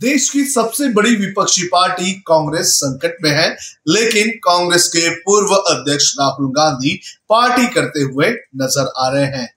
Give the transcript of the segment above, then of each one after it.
देश की सबसे बड़ी विपक्षी पार्टी कांग्रेस संकट में है, लेकिन कांग्रेस के पूर्व अध्यक्ष राहुल गांधी पार्टी करते हुए नज़र आ रहे हैं।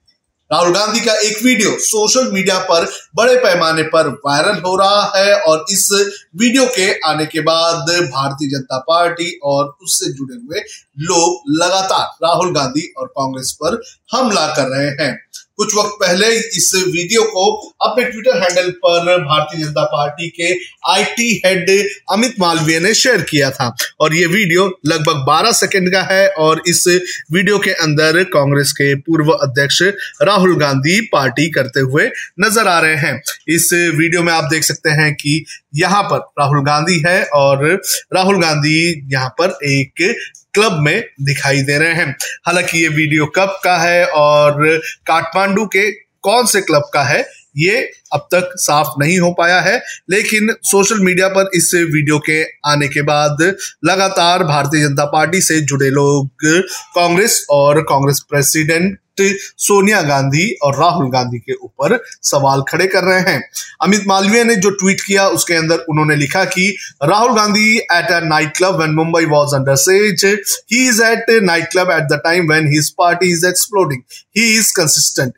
राहुल गांधी का एक वीडियो सोशल मीडिया पर बड़े पैमाने पर वायरल हो रहा है और इस वीडियो के आने के बाद भारतीय जनता पार्टी और उससे जुड़े हुए लोग लगातार राहुल गांधी और कांग्रेस पर हमला कर रहे हैं। कुछ वक्त पहले इस वीडियो को अपने ट्विटर हैंडल पर भारतीय जनता पार्टी के आईटी हेड अमित मालवीय ने शेयर किया था। और ये वीडियो लगभग 12 सेकंड का है और इस वीडियो के अंदर कांग्रेस के पूर्व अध्यक्ष राहुल गांधी पार्टी करते हुए नज़र आ रहे हैं। इस वीडियो में आप देख सकते हैं कि यहाँ पर राहुल गांधी है और राहुल गांधी यहाँ पर एक क्लब में दिखाई दे रहे हैं। हालाँकि ये वीडियो कब का है और काठमांडू के कौन से क्लब का है, ये अब तक साफ़ नहीं हो पाया है लेकिन सोशल मीडिया पर इस वीडियो के आने के बाद लगातार भारतीय जनता पार्टी से जुड़े लोग कांग्रेस और कांग्रेस प्रेसिडेंट सोनिया गांधी और राहुल गांधी के ऊपर सवाल खड़े कर रहे हैं अमित मालवीय ने जो ट्वीट किया उसके अंदर उन्होंने लिखा कि Rahul Gandhi at a night club when Mumbai was under siege he is at night club at the time when his party is exploding he is consistent.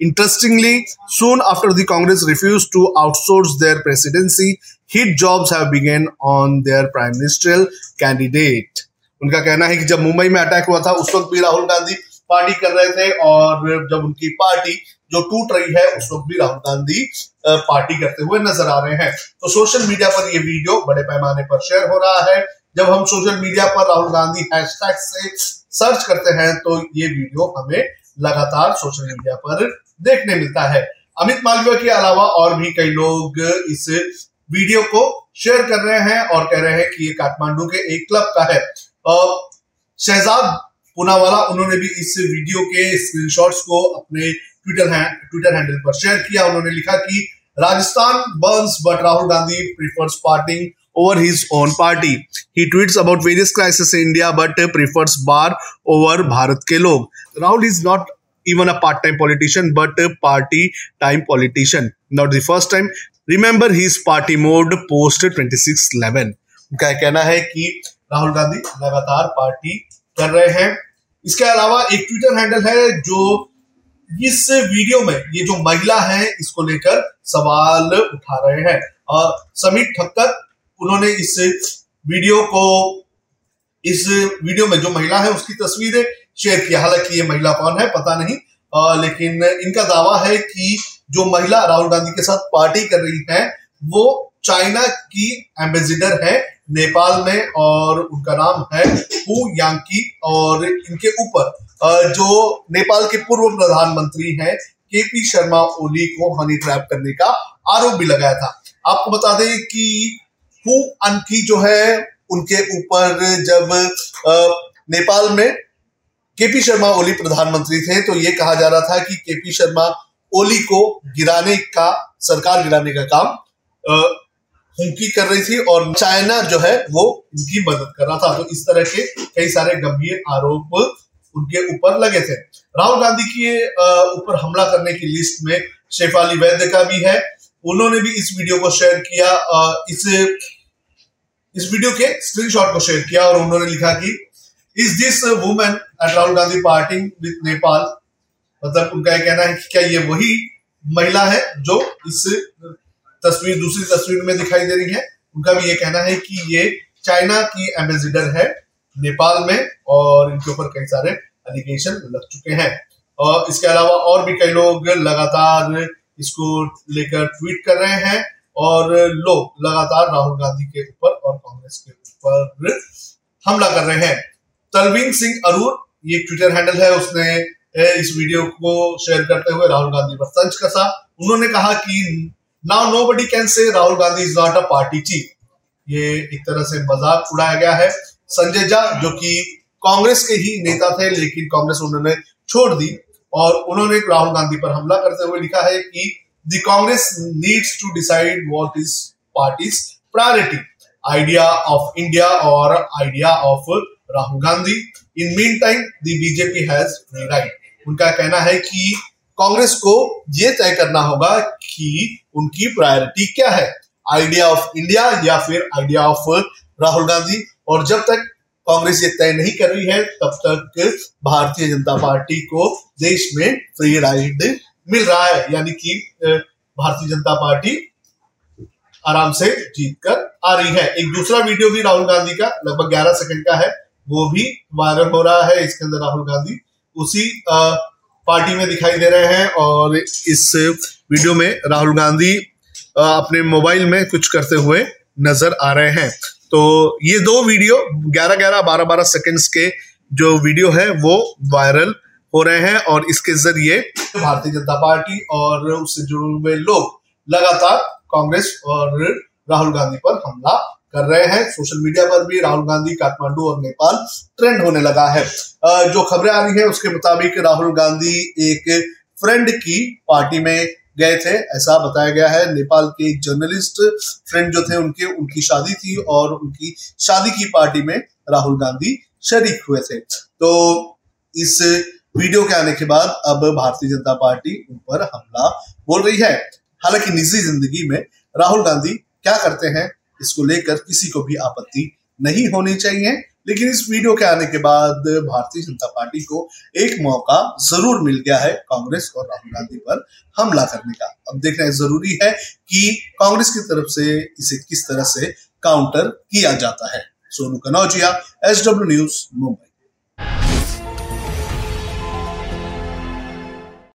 Interestingly, soon after the Congress refused to outsource their presidency, hit jobs have begun on their prime ministerial candidate. उनका कहना है कि जब मुंबई में attack हुआ था उस वक्त भी राहुल गांधी पार्टी कर रहे थे और जब उनकी पार्टी जो टूट रही है उस वक्त भी राहुल गांधी पार्टी करते हुए नज़र आ रहे हैं। तो सोशल मीडिया पर ये वीडियो बड़े पैमाने पर शेयर हो रहा है। जब हम सोशल मीडिया पर राहुल गांधी हैशटैग से सर्च करते हैं तो ये वीडियो हमें लगातार सोशल मीडिया पर देखने मिलता है। अमित मालवीय के अलावा और भी कई लोग इस वीडियो को शेयर कर रहे हैं और कह रहे हैं कि ये काठमांडू के एक क्लब का है शहजाद पूनावाला उन्होंने भी इस वीडियो के स्क्रीनशॉट्स को अपने ट्विटर है, ट्विटर हैंडल पर शेयर किया उन्होंने लिखा कि Rajasthan burns but Rahul Gandhi prefers partying over his own party. He tweets about various crises in India but prefers bar over Bharat ke log. Rahul is not even a part-time politician, but a party-time politician. Not the first time. Remember his party mode post 2611. उनका कहना है कि राहुल गांधी लगातार party कर रहे हैं इसके अलावा एक ट्विटर हैंडल है जो इस वीडियो में ये जो महिला है, इसको लेकर सवाल उठा रहे हैं और समीर ठक्कर, उन्होंने इस वीडियो को, इस वीडियो में जो महिला है, उसकी तस्वीरें शेयर किया। हालाँकि ये महिला कौन है पता नहीं। आ, लेकिन इनका दावा है कि जो महिला राहुल गांधी के साथ पार्टी कर रही है वो चाइना की एम्बेसिडर है नेपाल में और उनका नाम है हु यांकी और इनके ऊपर जो नेपाल के पूर्व प्रधानमंत्री हैं के पी शर्मा ओली को हनी ट्रैप करने का आरोप भी लगाया था। आपको बता दें कि हु अनकी जो है उनके ऊपर जब नेपाल में केपी शर्मा ओली प्रधानमंत्री थे तो ये कहा जा रहा था कि केपी शर्मा ओली को गिराने का, सरकार गिराने का काम हुमकी कर रही थी और चाइना जो है वो उनकी मदद कर रहा था। तो इस तरह के कई सारे गंभीर आरोप उनके ऊपर लगे थे। राहुल गांधी के ऊपर हमला करने की लिस्ट में शेफाली वैद्य का भी है। उन्होंने भी इस वीडियो को शेयर किया इस इस वीडियो के स्क्रीनशॉट को शेयर किया और उन्होंने लिखा कि is this women at Rahul Gandhi party with Nepal मतलब उनका यह कहना है कि क्या ये वही महिला है जो इस तस्वीर, दूसरी तस्वीर में दिखाई दे रही है? उनका भी ये कहना है कि ये चाइना की एम्बेसिडर है नेपाल में और इनके ऊपर कई सारे एलिगेशन लग चुके हैं। और इसके अलावा और भी कई लोग लगातार इसको लेकर ट्वीट कर रहे हैं और लोग लगातार राहुल गांधी के ऊपर और कांग्रेस के ऊपर हमला कर रहे हैं। तलवीन सिंह अरूर ये ट्विटर हैंडल है, उसने इस वीडियो को शेयर करते हुए राहुल गांधी पर तंज कसा। उन्होंने कहा कि now nobody can say Rahul Gandhi is not a party chief ये एक तरह से मज़ाक उड़ाया गया है। संजय झा, जो कि कांग्रेस के ही नेता थे, लेकिन कांग्रेस उन्होंने छोड़ दी। और उन्होंने राहुल गांधी पर हमला करते हुए लिखा है कि the Congress needs to decide what is party's priority idea of India और idea of Rahul Gandhi. In mean time the BJP has right उनका कहना है कि कांग्रेस को यह तय करना होगा कि उनकी प्रायोरिटी क्या है। आइडिया ऑफ़ इंडिया या फिर आइडिया ऑफ़ राहुल गांधी। और जब तक कांग्रेस ये तय नहीं कर रही है, तब तक भारतीय जनता पार्टी को देश में फ्री राइड मिल रहा है। यानी कि भारतीय जनता पार्टी आराम से जीत कर आ रही है। एक दूसरा वीडियो भी राहुल गांधी का, लगभग 11 सेकंड का है। वो भी वायरल हो रहा है, इसके अंदर राहुल गांधी उसी पार्टी में दिखाई दे रहे हैं और इस वीडियो में राहुल गांधी अपने मोबाइल में कुछ करते हुए नज़र आ रहे हैं। तो ये दो वीडियो 11 11 12 12 सेकंड्स के जो वीडियो है, वो वायरल हो रहे हैं और इसके ज़रिए भारतीय जनता पार्टी और उससे जुड़े हुए लोग लगातार कांग्रेस और राहुल गांधी पर हमला कर रहे हैं। सोशल मीडिया पर भी राहुल गांधी, काठमांडू और नेपाल ट्रेंड होने लगा है। जो खबरें आ रही है, उसके मुताबिक राहुल गांधी एक फ्रेंड की पार्टी में गए थे। ऐसा बताया गया है। नेपाल के एक जर्नलिस्ट फ्रेंड जो थे, उनके, उनकी शादी थी और उनकी शादी की पार्टी में राहुल गांधी शरीक हुए थे। तो इस वीडियो के आने के बाद अब भारतीय जनता पार्टी उन पर हमला बोल रही है। हालाँकि निजी ज़िंदगी में राहुल गांधी क्या करते हैं इसको लेकर किसी को भी आपत्ति नहीं होनी चाहिए। लेकिन इस वीडियो के आने के बाद भारतीय जनता पार्टी को एक मौका ज़रूर मिल गया है कांग्रेस और राहुल गांधी पर हमला करने का। अब देखना ज़रूरी है कि कांग्रेस की तरफ़ से इसे किस तरह से काउंटर किया जाता है। Sonu Kanaujia S W news Mumbai.